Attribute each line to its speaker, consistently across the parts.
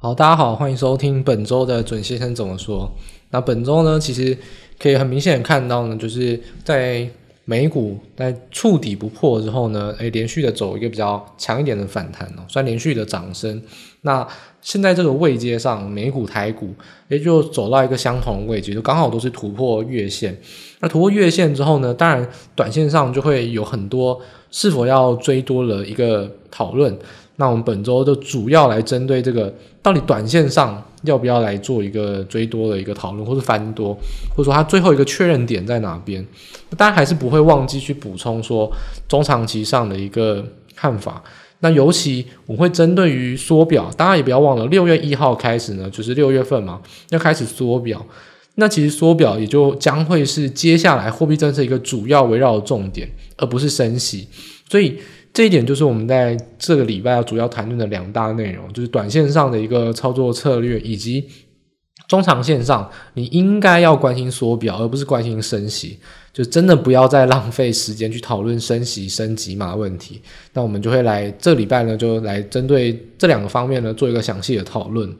Speaker 1: 好，大家好，欢迎收听本周的准先生怎么说。那本周呢，其实可以很明显看到呢，就是在美股在触底不破之后呢，诶，连续的走一个比较强一点的反弹哦，算连续的涨升。那现在这个位阶上，美股、台股也就走到一个相同的位置，就刚好都是突破月线。那突破月线之后呢，当然短线上就会有很多是否要追多了一个讨论。那我们本周就主要来针对这个，到底短线上要不要来做一个追多的一个讨论，或是翻多，或者说它最后一个确认点在哪边？当然还是不会忘记去补充说中长期上的一个看法。那尤其我会针对于缩表，大家也不要忘了，六月一号开始呢，就是六月份嘛，要开始缩表。那其实缩表也就将会是接下来货币政策一个主要围绕的重点，而不是升息。所以。这一点就是我们在这个礼拜要主要谈论的两大内容，就是短线上的一个操作策略，以及中长线上你应该要关心缩表，而不是关心升息。就真的不要再浪费时间去讨论升息升级嘛问题。那我们就会来这礼拜呢，就来针对这两个方面呢做一个详细的讨论。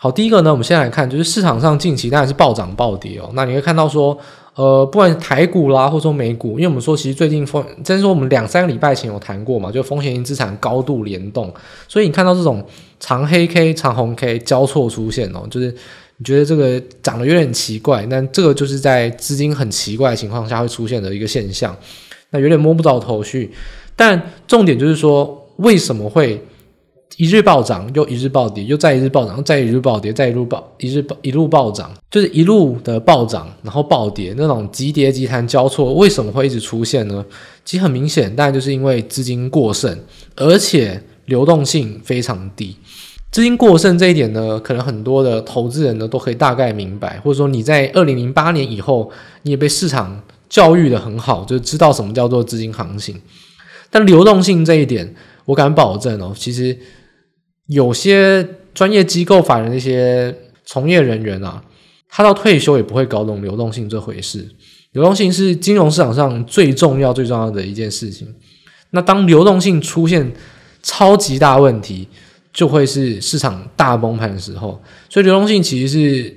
Speaker 1: 好，第一个呢，我们先来看，就是市场上近期当然是暴涨暴跌哦。那你会看到说，呃，不管是台股啦，或者说美股，因为我们说其实最近风，真说我们两三个礼拜前有谈过嘛，就风险性资产高度联动，所以你看到这种长黑 K、长红 K 交错出现哦，就是你觉得这个长得有点奇怪，那这个就是在资金很奇怪的情况下会出现的一个现象，那有点摸不着头绪。但重点就是说，为什么会？一日暴涨，又一日暴跌，又再一日暴涨，再一日暴跌，再一路暴一日暴一路暴涨，就是一路的暴涨，然后暴跌那种急跌急弹交错，为什么会一直出现呢？其实很明显，当然就是因为资金过剩，而且流动性非常低。资金过剩这一点呢，可能很多的投资人呢都可以大概明白，或者说你在二零零八年以后，你也被市场教育得很好，就知道什么叫做资金行情。但流动性这一点，我敢保证哦，其实。有些专业机构法人的一些从业人员啊，他到退休也不会搞懂流动性这回事。流动性是金融市场上最重要、最重要的一件事情。那当流动性出现超级大问题，就会是市场大崩盘的时候。所以流动性其实是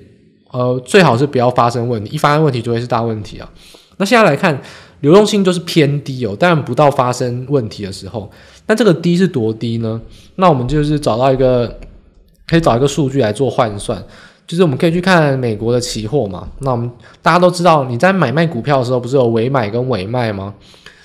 Speaker 1: 呃最好是不要发生问题，一发生问题就会是大问题啊。那现在来看，流动性就是偏低哦，但不到发生问题的时候。那这个低是多低呢？那我们就是找到一个，可以找一个数据来做换算，就是我们可以去看美国的期货嘛。那我们大家都知道，你在买卖股票的时候，不是有尾买跟尾卖吗？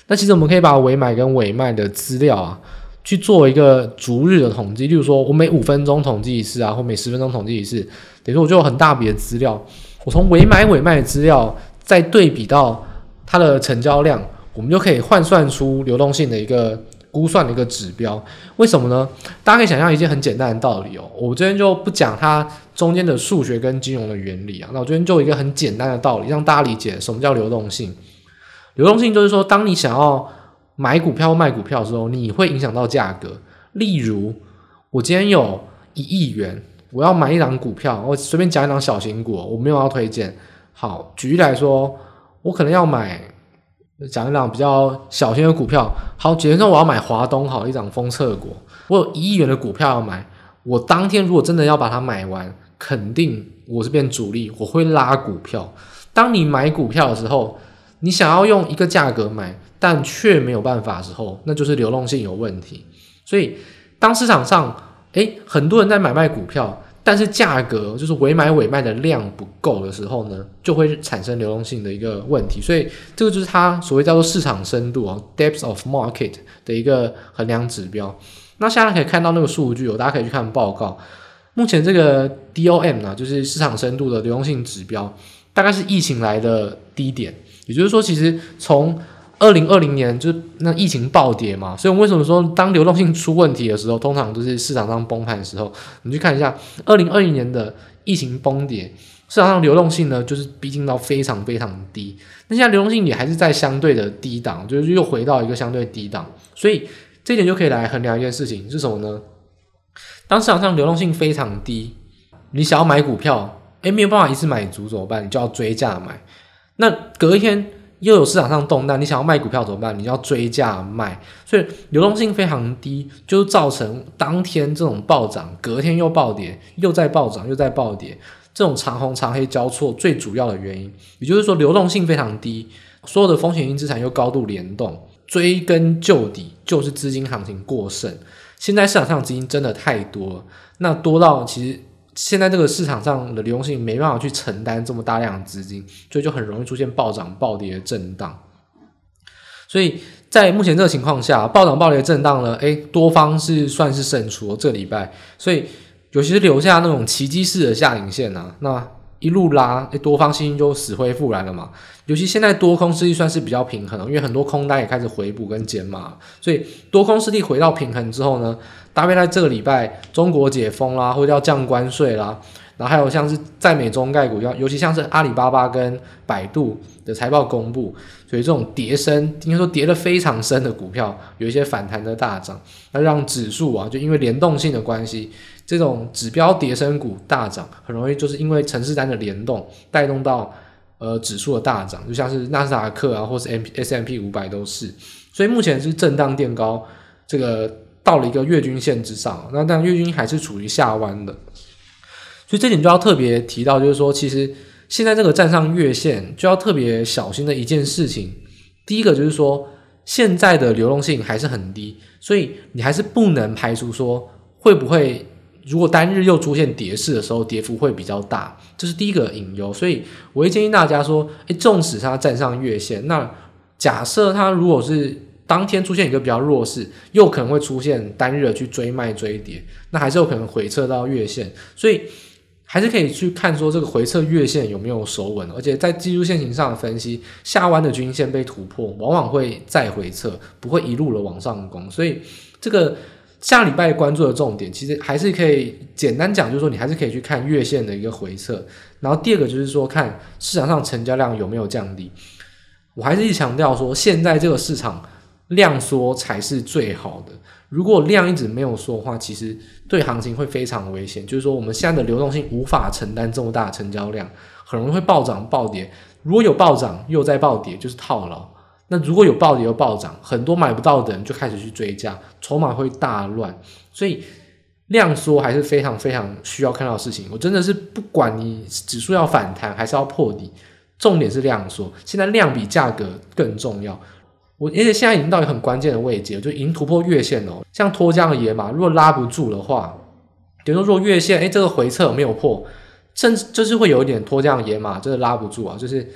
Speaker 1: 那其实我们可以把尾买跟尾卖的资料啊，去做一个逐日的统计。例如说，我每五分钟统计一次啊，或每十分钟统计一次，等于说我就有很大笔的资料。我从尾买尾卖的资料再对比到它的成交量，我们就可以换算出流动性的一个。估算的一个指标，为什么呢？大家可以想象一件很简单的道理哦。我这边就不讲它中间的数学跟金融的原理啊。那我这边就一个很简单的道理，让大家理解什么叫流动性。流动性就是说，当你想要买股票卖股票的时候，你会影响到价格。例如，我今天有一亿元，我要买一档股票，我随便讲一档小型股，我没有要推荐。好，举例来说，我可能要买。讲一档比较小型的股票，好，假如说我要买华东，好，一档封测股，我有一亿元的股票要买，我当天如果真的要把它买完，肯定我是变主力，我会拉股票。当你买股票的时候，你想要用一个价格买，但却没有办法的时候，那就是流动性有问题。所以，当市场上，诶，很多人在买卖股票。但是价格就是委买委卖的量不够的时候呢，就会产生流动性的一个问题。所以这个就是它所谓叫做市场深度啊 （depth of market） 的一个衡量指标。那现在可以看到那个数据哦，大家可以去看报告。目前这个 DOM 呢，就是市场深度的流动性指标，大概是疫情来的低点。也就是说，其实从二零二零年就是那疫情暴跌嘛，所以我们为什么说当流动性出问题的时候，通常都是市场上崩盘的时候？你去看一下二零二零年的疫情崩跌，市场上流动性呢就是逼近到非常非常低。那现在流动性也还是在相对的低档，就是又回到一个相对低档，所以这点就可以来衡量一件事情是什么呢？当市场上流动性非常低，你想要买股票，诶，诶，没有办法一次买足怎么办？你就要追价买。那隔一天又有市场上动荡，你想要卖股票怎么办？你要追价卖。所以流动性非常低，就造成当天这种暴涨，隔天又暴跌，又在暴涨又在暴跌，这种长红长黑交错最主要的原因，也就是说流动性非常低，所有的风险性资产又高度联动，追根究底就是资金行情过剩。现在市场上资金真的太多了，那多到其实。现在这个市场上的流动性没办法去承担这么大量的资金，所以就很容易出现暴涨暴跌的震荡。所以在目前这个情况下，暴涨暴跌的震荡呢，诶，多方是算是胜出这个礼拜，所以尤其是留下那种奇迹式的下影线啊，那。一路拉，诶，多方信心就死灰复燃了嘛。尤其现在多空势力算是比较平衡，因为很多空单也开始回补跟减码，所以多空势力回到平衡之后呢，搭配在这个礼拜中国解封啦，或者要降关税啦，然后还有像是在美中概股，尤其像是阿里巴巴跟百度的财报公布，所以这种跌升，应该说跌得非常深的股票，有一些反弹的大涨，那让指数啊，就因为联动性的关系。这种指标跌升股大涨，很容易就是因为程式单的联动带动到呃指数的大涨，就像是纳斯达克啊，或是 M S M P 五百都是。所以目前是震荡垫高，这个到了一个月均线之上，那但月均还是处于下弯的。所以这点就要特别提到，就是说其实现在这个站上月线就要特别小心的一件事情。第一个就是说现在的流动性还是很低，所以你还是不能排除说会不会。如果单日又出现跌势的时候，跌幅会比较大，这是第一个隐忧。所以我会建议大家说，诶，纵使它站上月线，那假设它如果是当天出现一个比较弱势，又可能会出现单日的去追卖追跌，那还是有可能回撤到月线。所以还是可以去看说这个回撤月线有没有守稳，而且在技术线型上的分析，下弯的均线被突破，往往会再回撤，不会一路的往上攻。所以这个。下礼拜关注的重点，其实还是可以简单讲，就是说你还是可以去看月线的一个回撤。然后第二个就是说，看市场上成交量有没有降低。我还是一强调说，现在这个市场量缩才是最好的。如果量一直没有缩的话，其实对行情会非常危险。就是说，我们现在的流动性无法承担这么大成交量，很容易会暴涨暴跌。如果有暴涨又在暴跌，就是套牢。那如果有暴跌又暴涨，很多买不到的人就开始去追价，筹码会大乱，所以量缩还是非常非常需要看到事情。我真的是不管你指数要反弹还是要破底，重点是量缩。现在量比价格更重要。我而且现在已经到一个很关键的位置，就已经突破月线了。像脱缰的野马，如果拉不住的话，比如说若月线，哎，这个回撤没有破，甚至就是会有一点脱缰的野马，真的拉不住啊，就是。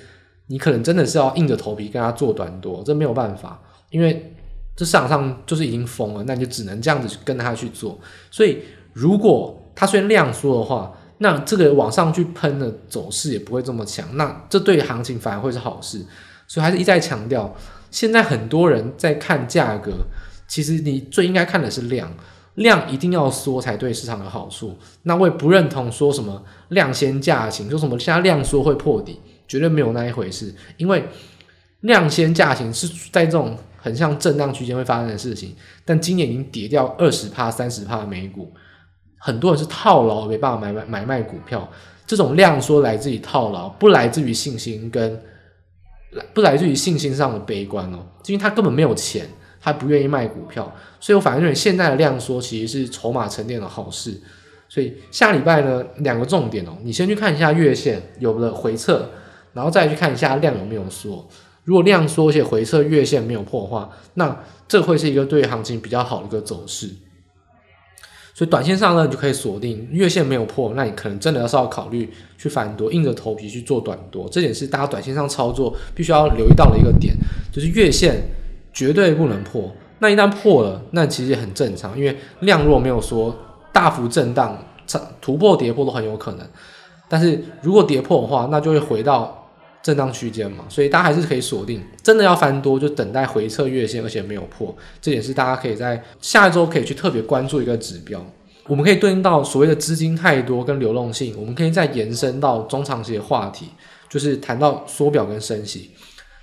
Speaker 1: 你可能真的是要硬着头皮跟他做短多，这没有办法，因为这市场上就是已经疯了，那你就只能这样子跟他去做。所以，如果他虽然量缩的话，那这个往上去喷的走势也不会这么强，那这对行情反而会是好事。所以还是一再强调，现在很多人在看价格，其实你最应该看的是量，量一定要缩才对市场有好处。那我也不认同说什么量先价行，说什么现在量缩会破底。绝对没有那一回事，因为量先价行是在这种很像震荡区间会发生的事情。但今年已经跌掉二十趴、三十趴的美股，很多人是套牢，没办法买买买卖股票。这种量缩来自于套牢，不来自于信心跟不来自于信心上的悲观哦，因为他根本没有钱，他不愿意卖股票。所以我反而认为现在的量缩其实是筹码沉淀的好事。所以下礼拜呢，两个重点哦，你先去看一下月线有了回撤。然后再去看一下量有没有缩，如果量缩且回撤月线没有破的话，那这会是一个对行情比较好的一个走势。所以短线上呢，你就可以锁定月线没有破，那你可能真的要稍微考虑去反多，硬着头皮去做短多。这点是大家短线上操作必须要留意到的一个点，就是月线绝对不能破。那一旦破了，那其实也很正常，因为量如果没有说大幅震荡、突破跌破都很有可能。但是如果跌破的话，那就会回到。震荡区间嘛，所以大家还是可以锁定。真的要翻多，就等待回撤月线，而且没有破，这也是大家可以在下一周可以去特别关注一个指标。我们可以对应到所谓的资金太多跟流动性，我们可以再延伸到中长期的话题，就是谈到缩表跟升息。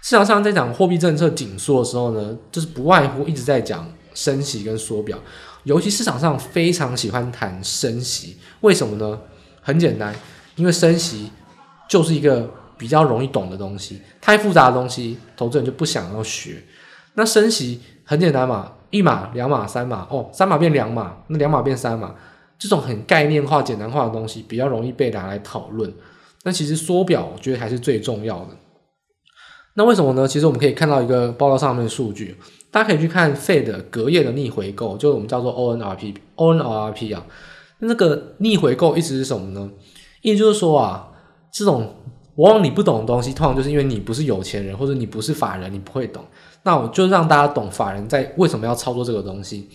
Speaker 1: 市场上在讲货币政策紧缩的时候呢，就是不外乎一直在讲升息跟缩表，尤其市场上非常喜欢谈升息，为什么呢？很简单。因为升息就是一个比较容易懂的东西，太复杂的东西，投资人就不想要学。那升息很简单嘛，一码、两码、三码，哦，三码变两码，那两码变三码，这种很概念化、简单化的东西比较容易被拿来讨论。那其实缩表，我觉得还是最重要的。那为什么呢？其实我们可以看到一个报告上面的数据，大家可以去看 Fed 隔夜的逆回购，就是我们叫做 ONRP，ONRP 啊。那个逆回购意思是什么呢？意思就是说啊，这种往往你不懂的东西，通常就是因为你不是有钱人，或者你不是法人，你不会懂。那我就让大家懂法人在为什么要操作这个东西。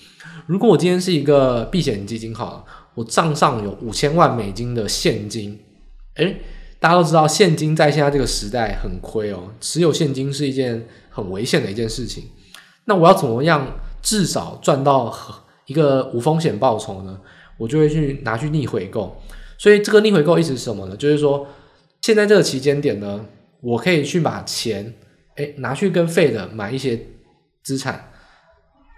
Speaker 1: 如果我今天是一个避险基金好了，我账上有五千万美金的现金，诶，大家都知道现金在现在这个时代很亏哦，持有现金是一件很危险的一件事情。那我要怎么样至少赚到一个无风险报酬呢？我就会去拿去逆回购。所以这个逆回购意思是什么呢？就是说现在这个期间点呢，我可以去把钱。哎，拿去跟费的买一些资产，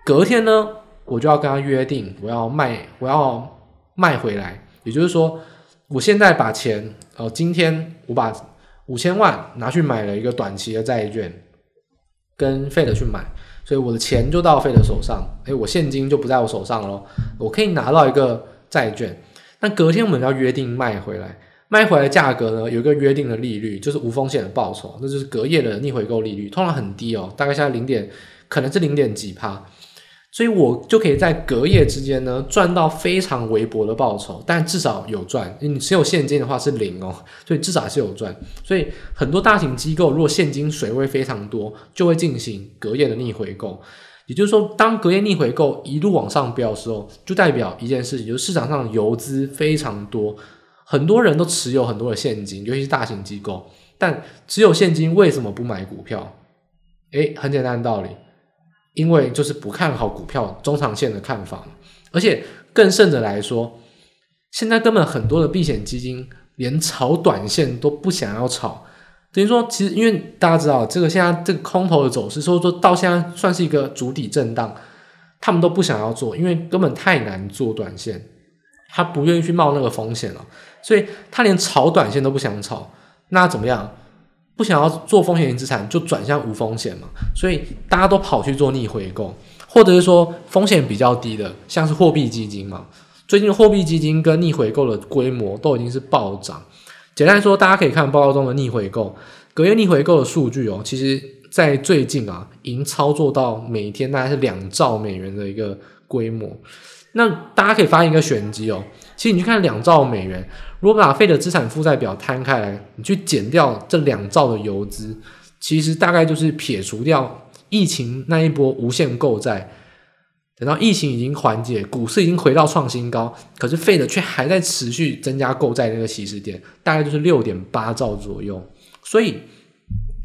Speaker 1: 隔天呢，我就要跟他约定，我要卖，我要卖回来。也就是说，我现在把钱，呃，今天我把五千万拿去买了一个短期的债券，跟费的去买，所以我的钱就到费的手上，哎，我现金就不在我手上了，我可以拿到一个债券。那隔天我们要约定卖回来。卖回来价格呢，有一个约定的利率，就是无风险的报酬，那就是隔夜的逆回购利率，通常很低哦，大概现在零点，可能是零点几趴，所以我就可以在隔夜之间呢赚到非常微薄的报酬，但至少有赚。你持有现金的话是零哦，所以至少是有赚。所以很多大型机构如果现金水位非常多，就会进行隔夜的逆回购。也就是说，当隔夜逆回购一路往上飙的时候，就代表一件事情，就是市场上游资非常多。很多人都持有很多的现金，尤其是大型机构。但持有现金为什么不买股票？诶，很简单的道理，因为就是不看好股票中长线的看法。而且更甚者来说，现在根本很多的避险基金连炒短线都不想要炒。等于说，其实因为大家知道，这个现在这个空头的走势，所以说到现在算是一个筑底震荡，他们都不想要做，因为根本太难做短线。他不愿意去冒那个风险了，所以他连炒短线都不想炒。那怎么样？不想要做风险型资产，就转向无风险嘛。所以大家都跑去做逆回购，或者是说风险比较低的，像是货币基金嘛。最近货币基金跟逆回购的规模都已经是暴涨。简单说，大家可以看报告中的逆回购，隔夜逆回购的数据哦，其实在最近啊，已经操作到每天大概是两兆美元的一个规模。那大家可以发现一个玄机哦，其实你去看两兆美元，如果把 Fed 的资产负债表摊开来，你去减掉这两兆的游资，其实大概就是撇除掉疫情那一波无限购债，等到疫情已经缓解，股市已经回到创新高，可是 Fed 却还在持续增加购债那个起始点，大概就是六点八兆左右。所以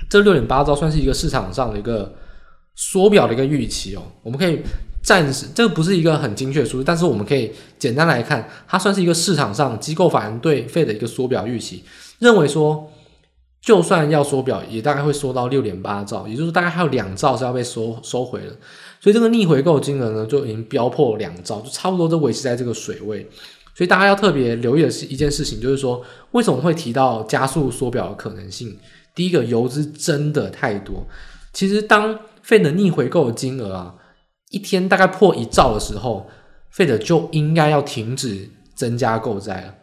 Speaker 1: 这六点八兆算是一个市场上的一个缩表的一个预期哦，我们可以。暂时这个不是一个很精确的数字，但是我们可以简单来看，它算是一个市场上机构法人对费的一个缩表预期，认为说，就算要缩表，也大概会缩到六点八兆，也就是大概还有两兆是要被收收回了，所以这个逆回购金额呢就已经飙破两兆，就差不多都维持在这个水位，所以大家要特别留意的是一件事情，就是说为什么会提到加速缩表的可能性？第一个，游资真的太多，其实当费的逆回购的金额啊。一天大概破一兆的时候，Fed 就应该要停止增加购债了。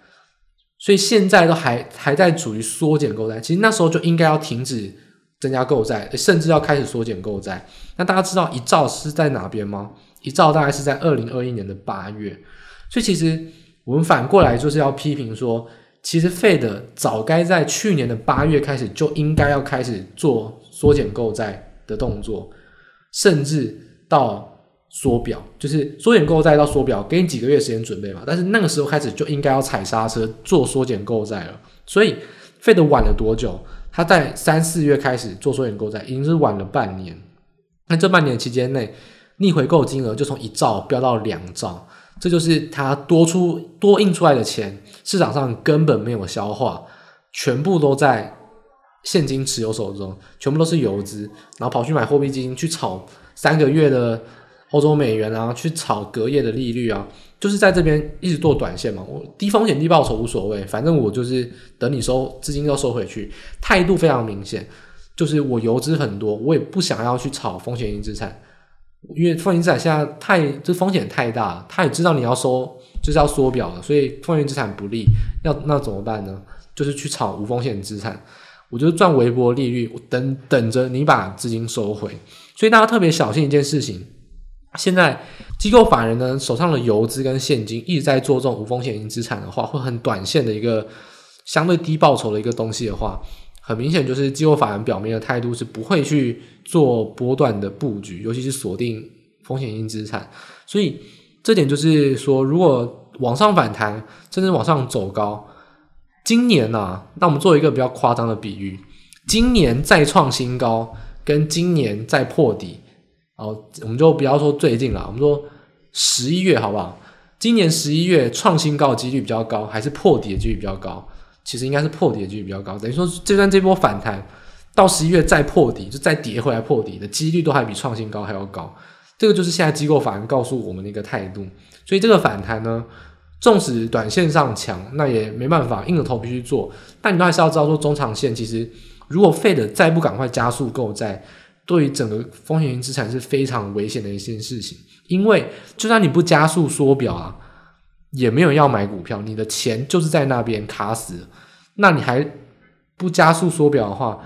Speaker 1: 所以现在都还还在处于缩减购债，其实那时候就应该要停止增加购债，甚至要开始缩减购债。那大家知道一兆是在哪边吗？一兆大概是在二零二一年的八月。所以其实我们反过来就是要批评说，其实 Fed 早该在去年的八月开始就应该要开始做缩减购债的动作，甚至到。缩表就是缩减购债到缩表，给你几个月时间准备嘛。但是那个时候开始就应该要踩刹车做缩减购债了。所以费德晚了多久？他在三四月开始做缩减购债，已经是晚了半年。那这半年期间内，逆回购金额就从一兆飙到两兆，这就是他多出多印出来的钱，市场上根本没有消化，全部都在现金持有手中，全部都是游资，然后跑去买货币基金去炒三个月的。欧洲美元啊，去炒隔夜的利率啊，就是在这边一直做短线嘛，我低风险低报酬无所谓，反正我就是等你收资金都收回去，态度非常明显，就是我游资很多，我也不想要去炒风险型资产，因为风险资产现在太这风险太大，他也知道你要收就是要缩表了，所以风险资产不利，要那怎么办呢？就是去炒无风险资产。我就赚微薄利率，我等等着你把资金收回，所以大家特别小心一件事情。现在机构法人呢手上的游资跟现金一直在做这种无风险型资产的话，或很短线的一个相对低报酬的一个东西的话，很明显就是机构法人表面的态度是不会去做波段的布局，尤其是锁定风险型资产。所以这点就是说，如果往上反弹，甚至往上走高。今年呐、啊，那我们做一个比较夸张的比喻，今年再创新高，跟今年再破底，哦，我们就不要说最近了，我们说十一月好不好？今年十一月创新高几率比较高，还是破底的几率比较高？其实应该是破底的几率比较高，等于说这段这波反弹到十一月再破底，就再跌回来破底的几率都还比创新高还要高。这个就是现在机构法人告诉我们的一个态度，所以这个反弹呢。纵使短线上强，那也没办法，硬着头皮去做。但你都还是要知道，说中长线其实，如果 Fed 再不赶快加速购债，对于整个风险性资产是非常危险的一件事情。因为就算你不加速缩表啊，也没有要买股票，你的钱就是在那边卡死。那你还不加速缩表的话，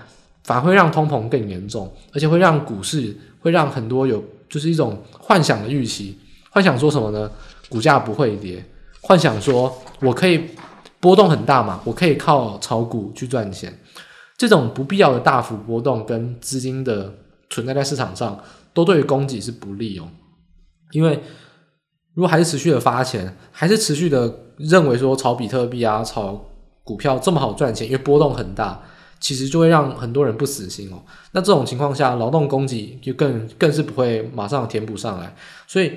Speaker 1: 反而会让通膨更严重，而且会让股市会让很多有就是一种幻想的预期，幻想说什么呢？股价不会跌。幻想说，我可以波动很大嘛，我可以靠炒股去赚钱。这种不必要的大幅波动跟资金的存在在市场上，都对于供给是不利哦。因为如果还是持续的发钱，还是持续的认为说炒比特币啊、炒股票这么好赚钱，因为波动很大，其实就会让很多人不死心哦。那这种情况下，劳动供给就更更是不会马上填补上来，所以。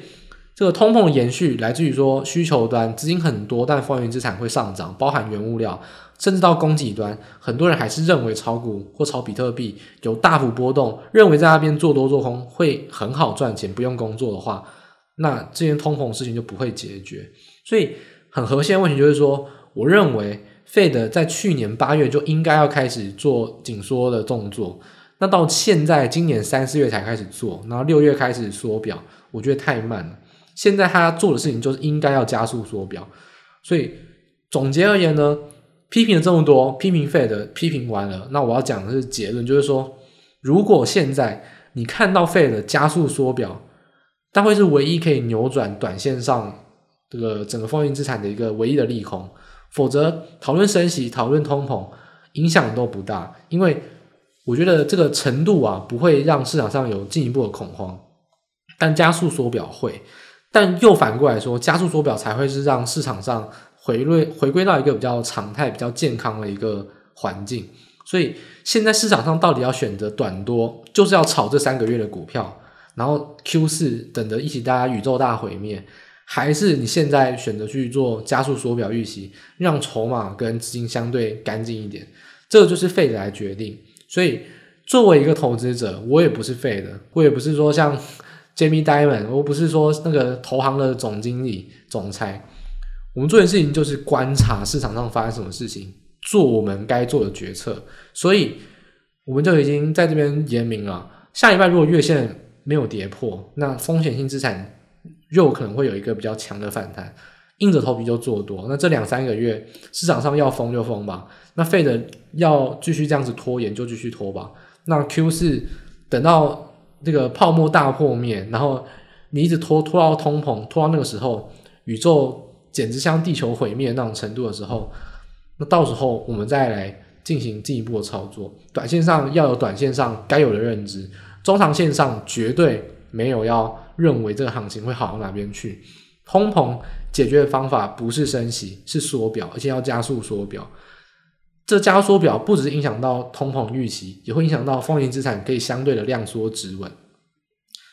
Speaker 1: 这个通膨延续来自于说需求端资金很多，但风险资产会上涨，包含原物料，甚至到供给端，很多人还是认为炒股或炒比特币有大幅波动，认为在那边做多做空会很好赚钱，不用工作的话，那这件通膨事情就不会解决。所以很核心的问题就是说，我认为 Fed 在去年八月就应该要开始做紧缩的动作，那到现在今年三四月才开始做，然后六月开始缩表，我觉得太慢了。现在他做的事情就是应该要加速缩表，所以总结而言呢，批评了这么多，批评 Fed 批评完了，那我要讲的是结论，就是说，如果现在你看到 Fed 加速缩表，它会是唯一可以扭转短线上这个整个风险资产的一个唯一的利空，否则讨论升息、讨论通膨影响都不大，因为我觉得这个程度啊不会让市场上有进一步的恐慌，但加速缩表会。但又反过来说，加速缩表才会是让市场上回归回归到一个比较常态、比较健康的一个环境。所以现在市场上到底要选择短多，就是要炒这三个月的股票，然后 Q 四等着一起大家宇宙大毁灭，还是你现在选择去做加速缩表预期，让筹码跟资金相对干净一点，这个就是 Fed 来决定。所以作为一个投资者，我也不是废的我也不是说像。Jamie Dimon，我不是说那个投行的总经理、总裁，我们做的事情就是观察市场上发生什么事情，做我们该做的决策。所以，我们就已经在这边言明了：下一半如果月线没有跌破，那风险性资产又可能会有一个比较强的反弹，硬着头皮就做多。那这两三个月市场上要疯就疯吧，那 Fed 要继续这样子拖延就继续拖吧。那 Q 四等到。这个泡沫大破灭，然后你一直拖拖到通膨，拖到那个时候，宇宙简直像地球毁灭那种程度的时候，那到时候我们再来进行进一步的操作。短线上要有短线上该有的认知，中长线上绝对没有要认为这个行情会好到哪边去。通膨解决的方法不是升息，是缩表，而且要加速缩表。这加缩表不只是影响到通膨预期，也会影响到风险资产可以相对的量缩止稳。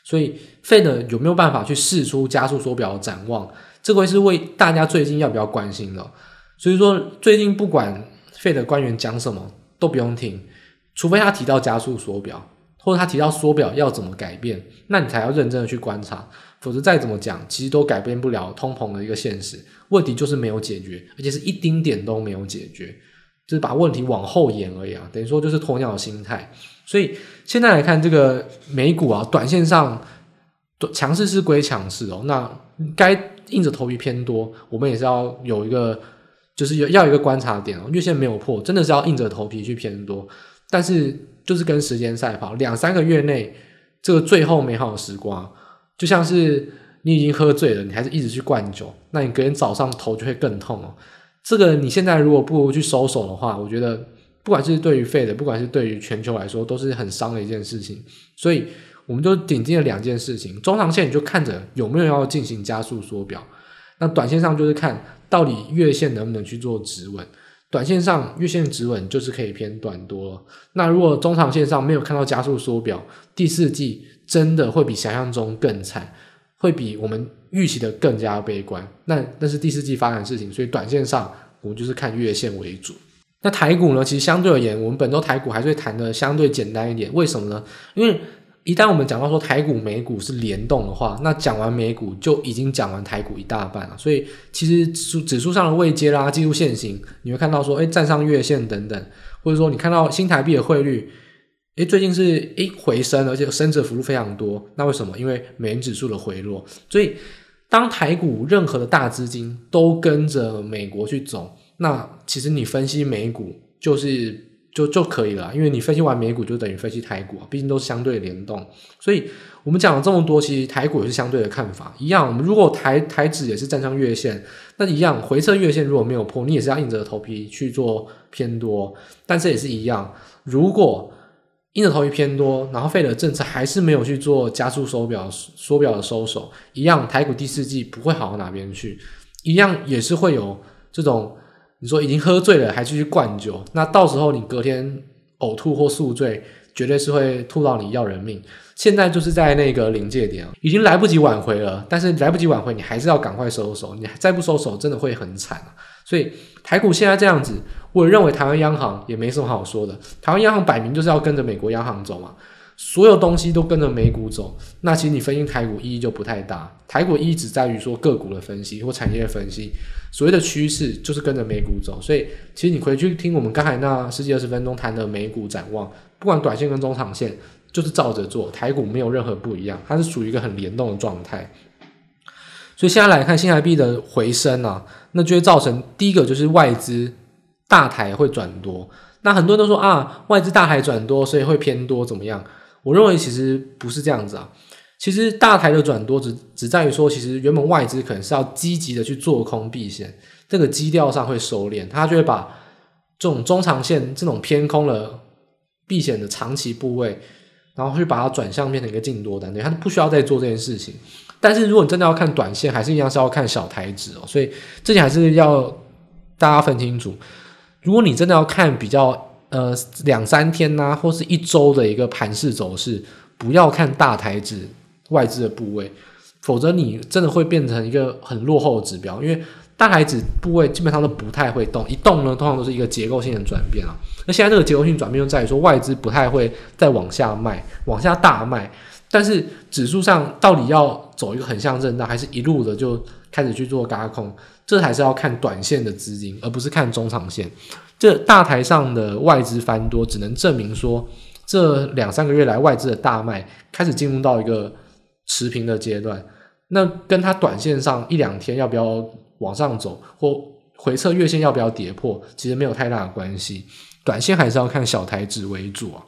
Speaker 1: 所以，Fed 有没有办法去试出加速缩表的展望？这个是为大家最近要比较关心的。所以说，最近不管 Fed 官员讲什么，都不用听，除非他提到加速缩表，或者他提到缩表要怎么改变，那你才要认真的去观察，否则再怎么讲，其实都改变不了通膨的一个现实。问题就是没有解决，而且是一丁点都没有解决，就是把问题往后延而已啊，等于说就是鸵鸟心态。所以现在来看这个美股啊，短线上强势是归强势哦，那该硬着头皮偏多，我们也是要有一个，就是要要一个观察点哦，月线没有破，真的是要硬着头皮去偏多，但是就是跟时间赛跑，两三个月内这个最后美好的时光，就像是。你已经喝醉了，你还是一直去灌酒，那你隔天早上头就会更痛哦。这个你现在如果不去收手的话，我觉得不管是对于 Fed，不管是对于全球来说，都是很伤的一件事情。所以我们就顶进了两件事情，中长线你就看着有没有要进行加速缩表，那短线上就是看到底月线能不能去做止稳。短线上月线止稳就是可以偏短多了。那如果中长线上没有看到加速缩表，第四季真的会比想象中更惨。会比我们预期的更加悲观，那那是第四季发展的事情，所以短线上我们就是看月线为主。那台股呢？其实相对而言，我们本周台股还是会谈的相对简单一点。为什么呢？因为一旦我们讲到说台股美股是联动的话，那讲完美股就已经讲完台股一大半了。所以其实指数指数上的位阶啦、技术线型，你会看到说，哎，站上月线等等，或者说你看到新台币的汇率。诶，最近是诶回升，而且升值幅度非常多。那为什么？因为美元指数的回落。所以，当台股任何的大资金都跟着美国去走，那其实你分析美股就是就就可以了。因为你分析完美股，就等于分析台股，毕竟都是相对联动。所以我们讲了这么多，其实台股也是相对的看法一样。我们如果台台指也是站上月线，那一样回撤月线如果没有破，你也是要硬着头皮去做偏多。但是也是一样，如果硬着头皮偏多，然后费的政策还是没有去做加速缩表、缩表的收手，一样台股第四季不会好到哪边去，一样也是会有这种你说已经喝醉了还继续灌酒，那到时候你隔天呕吐或宿醉，绝对是会吐到你要人命。现在就是在那个临界点，已经来不及挽回了，但是来不及挽回，你还是要赶快收手，你再不收手，真的会很惨。所以台股现在这样子。我认为台湾央行也没什么好说的，台湾央行摆明就是要跟着美国央行走嘛，所有东西都跟着美股走，那其实你分析台股意义就不太大。台股意义只在于说个股的分析或产业分析，所谓的趋势就是跟着美股走。所以其实你回去听我们刚才那十几二十分钟谈的美股展望，不管短线跟中长线，就是照着做，台股没有任何不一样，它是属于一个很联动的状态。所以现在来看新台币的回升啊，那就会造成第一个就是外资。大台会转多，那很多人都说啊，外资大台转多，所以会偏多怎么样？我认为其实不是这样子啊。其实大台的转多只只在于说，其实原本外资可能是要积极的去做空避险，这个基调上会收敛，他就会把这种中长线这种偏空的避险的长期部位，然后会把它转向变成一个净多单，对，他不需要再做这件事情。但是如果你真的要看短线，还是一样是要看小台指哦，所以这点还是要大家分清楚。如果你真的要看比较呃两三天呐、啊，或是一周的一个盘势走势，不要看大台子外资的部位，否则你真的会变成一个很落后的指标。因为大台子部位基本上都不太会动，一动呢，通常都是一个结构性的转变啊。那现在这个结构性转变就在于说，外资不太会再往下卖，往下大卖。但是指数上到底要走一个横向震荡，还是一路的就开始去做轧空？这还是要看短线的资金，而不是看中长线。这大台上的外资翻多，只能证明说，这两三个月来外资的大卖开始进入到一个持平的阶段。那跟它短线上一两天要不要往上走，或回测月线要不要跌破，其实没有太大的关系。短线还是要看小台指为主啊。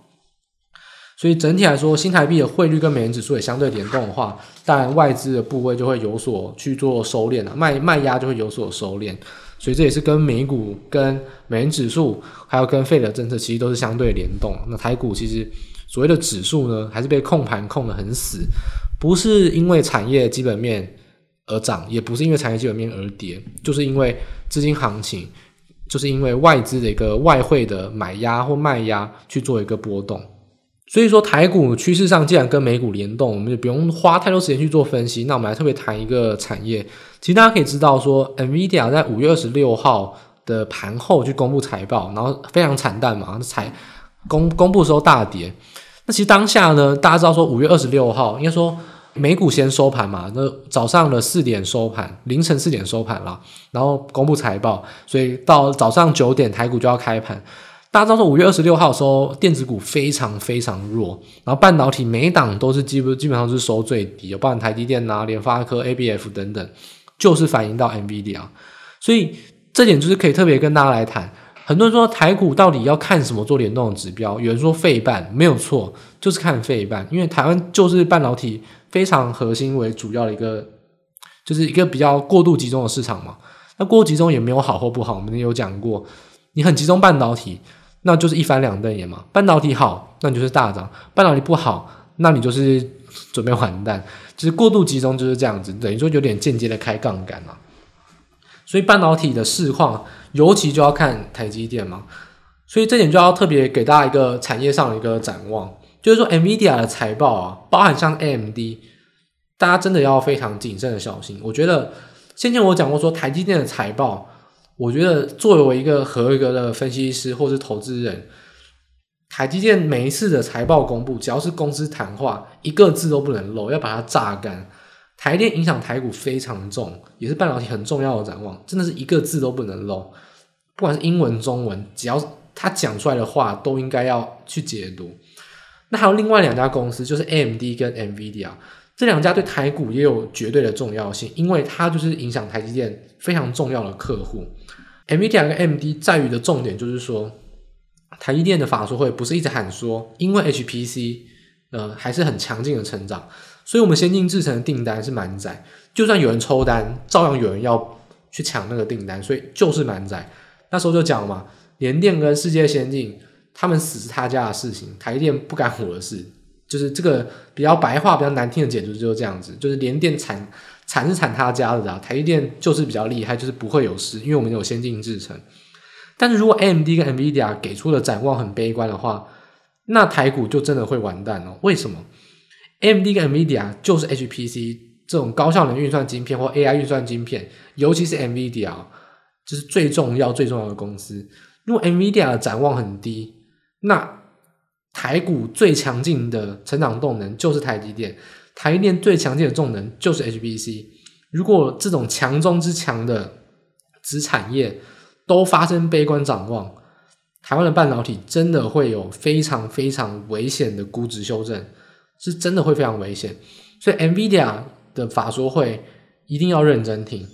Speaker 1: 所以整体来说，新台币的汇率跟美元指数也相对联动的话，当然外资的部位就会有所去做收敛了，卖卖压就会有所收敛。所以这也是跟美股、跟美元指数，还有跟费的政策，其实都是相对联动。那台股其实所谓的指数呢，还是被控盘控得很死，不是因为产业基本面而涨，也不是因为产业基本面而跌，就是因为资金行情，就是因为外资的一个外汇的买压或卖压去做一个波动。所以说台股趋势上既然跟美股联动，我们就不用花太多时间去做分析。那我们来特别谈一个产业。其实大家可以知道说，NVIDIA 在五月二十六号的盘后去公布财报，然后非常惨淡嘛，财公公布的时候大跌。那其实当下呢，大家知道说五月二十六号应该说美股先收盘嘛，那早上的四点收盘，凌晨四点收盘了，然后公布财报，所以到早上九点台股就要开盘。大家知道说五月二十六号的时候，电子股非常非常弱，然后半导体每一档都是基本基本上是收最低，有包含台积电呐、联发科、ABF 等等，就是反映到 NVIDIA，所以这点就是可以特别跟大家来谈。很多人说台股到底要看什么做联动的指标？有人说费半没有错，就是看费半，因为台湾就是半导体非常核心为主要的一个，就是一个比较过度集中的市场嘛。那过度集中也没有好或不好，我们也有讲过，你很集中半导体。那就是一翻两瞪眼嘛，半导体好，那你就是大涨；半导体不好，那你就是准备完蛋。就是过度集中就是这样子，等于说有点间接的开杠杆嘛。所以半导体的市况，尤其就要看台积电嘛。所以这点就要特别给大家一个产业上的一个展望，就是说 NVIDIA 的财报啊，包含像 AMD，大家真的要非常谨慎的小心。我觉得先前我讲过说台积电的财报。我觉得作为一个合格的分析师或是投资人，台积电每一次的财报公布，只要是公司谈话，一个字都不能漏，要把它榨干。台电影响台股非常重，也是半导体很重要的展望，真的是一个字都不能漏。不管是英文、中文，只要他讲出来的话，都应该要去解读。那还有另外两家公司，就是 AMD 跟 NVIDIA。这两家对台股也有绝对的重要性，因为它就是影响台积电非常重要的客户。NVIDIA 跟 AMD 在于的重点就是说，台积电的法说会不是一直喊说，因为 HPC 呃还是很强劲的成长，所以我们先进制程的订单是满载，就算有人抽单，照样有人要去抢那个订单，所以就是满载。那时候就讲嘛，联电跟世界先进他们死是他家的事情，台积电不干我的事。就是这个比较白话、比较难听的解读就是这样子，就是联电惨惨是惨他家的啊，台积电就是比较厉害，就是不会有事，因为我们有先进制程。但是如果 AMD 跟 NVIDIA 给出的展望很悲观的话，那台股就真的会完蛋哦。为什么？AMD 跟 NVIDIA 就是 HPC 这种高效能运算晶片或 AI 运算晶片，尤其是 NVIDIA，就是最重要最重要的公司。如果 NVIDIA 的展望很低，那台股最强劲的成长动能就是台积电，台积电最强劲的动能就是 HPC。如果这种强中之强的子产业都发生悲观展望，台湾的半导体真的会有非常非常危险的估值修正，是真的会非常危险。所以 NVIDIA 的法说会一定要认真听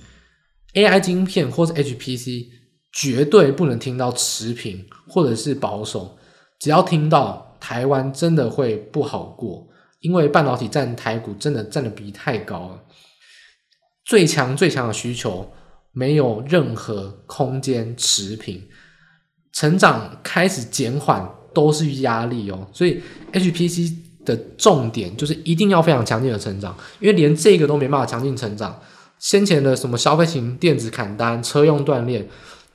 Speaker 1: ，AI 晶片或是 HPC 绝对不能听到持平或者是保守，只要听到。台湾真的会不好过，因为半导体占台股真的占的比太高了，最强最强的需求没有任何空间持平，成长开始减缓都是压力哦，所以 HPC 的重点就是一定要非常强劲的成长，因为连这个都没办法强劲成长，先前的什么消费型电子砍单、车用锻炼。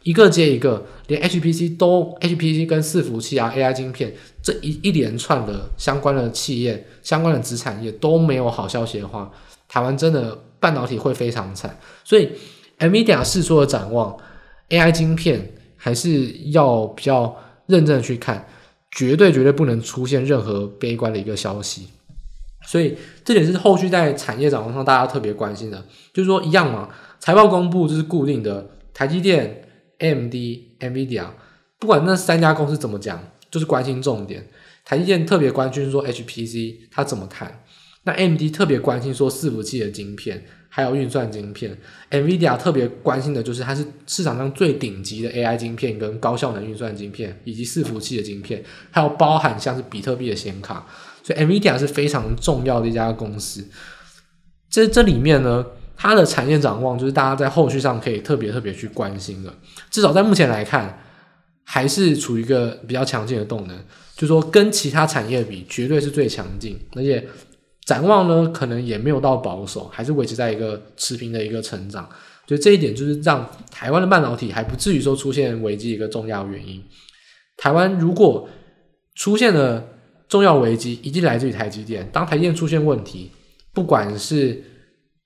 Speaker 1: 一个接一个，连 HPC 都 HPC 跟伺服器啊 AI 晶片这一一连串的相关的企业、相关的子产业都没有好消息的话，台湾真的半导体会非常惨。所以 NVIDIA 释出的展望，AI 晶片还是要比较认真的去看，绝对绝对不能出现任何悲观的一个消息。所以这点是后续在产业展望上大家特别关心的，就是说一样嘛，财报公布就是固定的，台积电。AMD、NVIDIA，不管那三家公司怎么讲，就是关心重点。台积电特别关心说 HPC 它怎么谈，那 AMD 特别关心说伺服器的晶片，还有运算晶片。NVIDIA 特别关心的就是它是市场上最顶级的 AI 晶片跟高效能运算晶片，以及伺服器的晶片，还有包含像是比特币的显卡。所以 NVIDIA 是非常重要的一家公司。这这里面呢，它的产业展望就是大家在后续上可以特别特别去关心的，至少在目前来看，还是处于一个比较强劲的动能，就是说跟其他产业比，绝对是最强劲，而且展望呢，可能也没有到保守，还是维持在一个持平的一个成长，所以这一点就是让台湾的半导体还不至于说出现危机一个重要原因。台湾如果出现了重要危机，一定来自于台积电。当台积电出现问题，不管是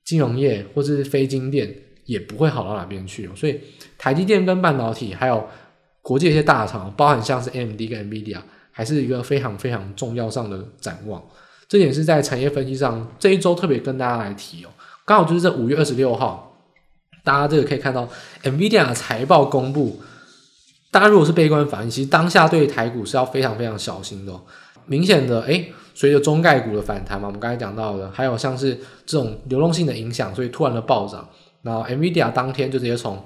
Speaker 1: 金融业或者是非金电也不会好到哪边去，所以台积电跟半导体还有国际一些大厂，包含像是 AMD 跟 NVIDIA，还是一个非常非常重要上的展望。这点是在产业分析上这一周特别跟大家来提哦。刚好就是这五月二十六号，大家这个可以看到 NVIDIA 的财报公布。大家如果是悲观反应，其实当下对台股是要非常非常小心的哦。明显的，诶，随着中概股的反弹嘛，我们刚才讲到的，还有像是这种流动性的影响，所以突然的暴涨。然后 NVIDIA 当天就直接从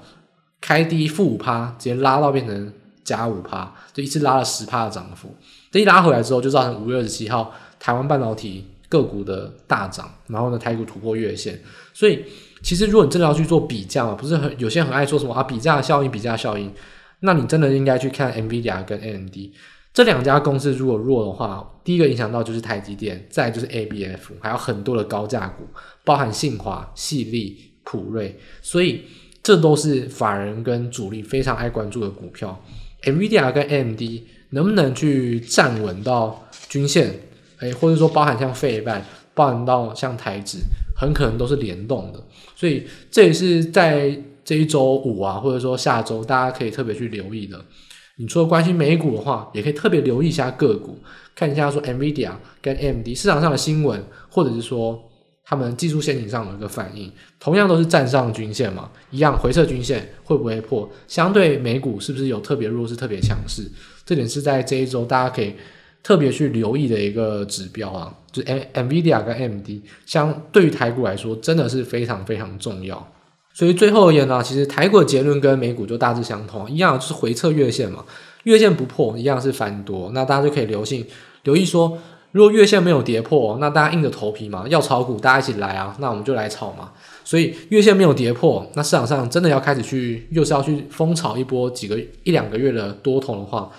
Speaker 1: 开低负五趴，直接拉到变成加五趴，就一次拉了十趴的涨幅。这一拉回来之后，就造成五月二十七号台湾半导体个股的大涨，然后呢，台股突破月线。所以其实如果你真的要去做比较啊，不是很有些人很爱说什么啊，比价效应，比价效应。那你真的应该去看 NVIDIA 跟 AMD 这两家公司，如果弱的话，第一个影响到就是台积电，再就是 ABF，还有很多的高价股，包含信华、矽力、普瑞，所以这都是法人跟主力非常爱关注的股票。NVIDIA 跟 AMD 能不能去站稳到均线？诶，或者说包含像费半，包含到像台指，很可能都是联动的，所以这也是在。这一周五啊，或者说下周，大家可以特别去留意的。你除了关心美股的话，也可以特别留意一下个股，看一下说 NVIDIA 跟 AMD 市场上的新闻，或者是说他们技术陷阱上的一个反应，同样都是站上均线嘛，一样回撤均线会不会破？相对美股是不是有特别弱势、特别强势？这点是在这一周大家可以特别去留意的一个指标啊，就是 NVIDIA 跟 MD 相对于台股来说，真的是非常非常重要。所以最后而言呢，其实台股的结论跟美股就大致相同，一样就是回测月线嘛，月线不破，一样是翻多，那大家就可以留心留意说，如果月线没有跌破，那大家硬着头皮嘛，要炒股，大家一起来啊，那我们就来炒嘛。所以月线没有跌破，那市场上真的要开始去，又是要去疯炒一波几个一两个月的多头的话，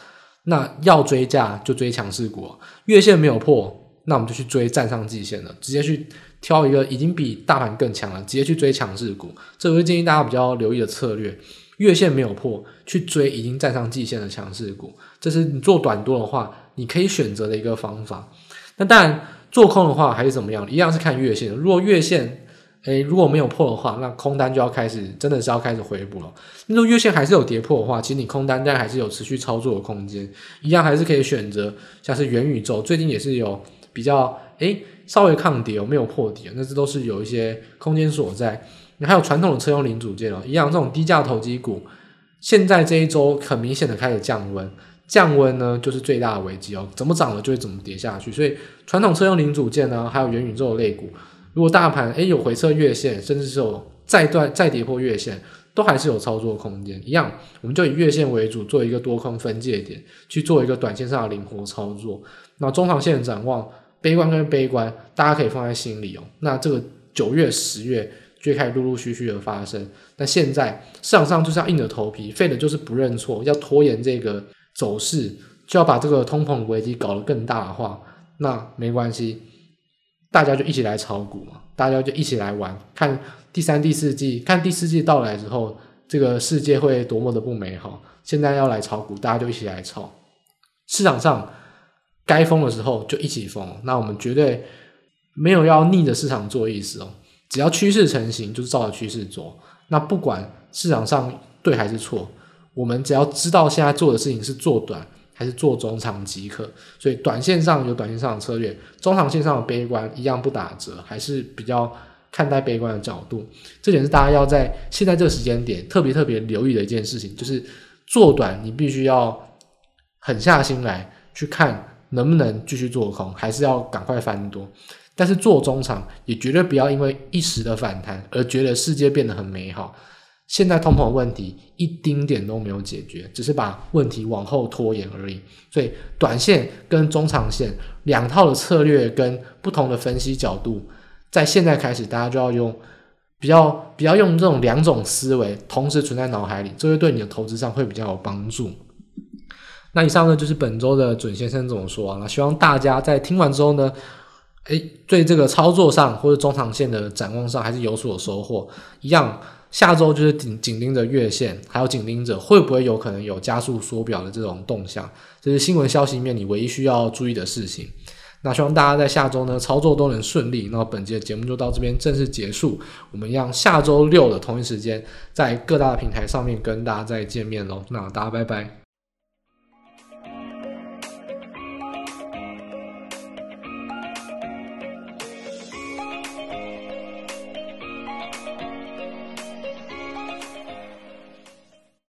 Speaker 1: 那要追价就追强势股，月线没有破，那我们就去追站上季线了，直接去。挑一个已经比大盘更强了，直接去追强势股，这我会建议大家比较留意的策略。月线没有破，去追已经站上季线的强势股，这是你做短多的话，你可以选择的一个方法。那当然，做空的话还是怎么样，一样是看月线。如果月线诶如果没有破的话，那空单就要开始，真的是要开始回补了。如果月线还是有跌破的话，其实你空单但还是有持续操作的空间，一样还是可以选择，像是元宇宙，最近也是有比较诶。稍微抗跌哦，没有破底，那这都是有一些空间所在。你还有传统的车用零组件哦，一样这种低价投机股，现在这一周很明显的开始降温，降温呢就是最大的危机哦，怎么涨了就会怎么跌下去。所以传统车用零组件呢，还有元宇宙的类股，如果大盘诶有回撤月线，甚至是有再断再跌破月线，都还是有操作空间。一样，我们就以月线为主，做一个多空分界点，去做一个短线上的灵活操作。那中长线展望。悲观跟悲观，大家可以放在心里哦。那这个九月、十月就开始陆陆续续的发生。但现在市场上就是要硬着头皮，废的就是不认错，要拖延这个走势，就要把这个通膨危机搞得更大的话，那没关系，大家就一起来炒股嘛，大家就一起来玩，看第三、第四季，看第四季到来之后，这个世界会多么的不美好。现在要来炒股，大家就一起来炒，市场上。该疯的时候就一起疯，那我们绝对没有要逆着市场做意思哦。只要趋势成型，就是照着趋势做。那不管市场上对还是错，我们只要知道现在做的事情是做短还是做中长即可。所以短线上有短线上的策略，中长线上的悲观一样不打折，还是比较看待悲观的角度。这点是大家要在现在这个时间点特别特别留意的一件事情，就是做短你必须要狠下心来去看。能不能继续做空，还是要赶快翻多？但是做中长也绝对不要因为一时的反弹而觉得世界变得很美好。现在通膨问题一丁点都没有解决，只是把问题往后拖延而已。所以短线跟中长线两套的策略跟不同的分析角度，在现在开始大家就要用比较比较用这种两种思维同时存在脑海里，这会对你的投资上会比较有帮助。那以上呢，就是本周的准先生怎么说啊？那希望大家在听完之后呢，诶，对这个操作上或者中长线的展望上还是有所收获。一样，下周就是紧紧盯着月线，还有紧盯着会不会有可能有加速缩表的这种动向，这是新闻消息面你唯一需要注意的事情。那希望大家在下周呢操作都能顺利。那本节节目就到这边正式结束，我们让下周六的同一时间在各大平台上面跟大家再见面喽。那大家拜拜。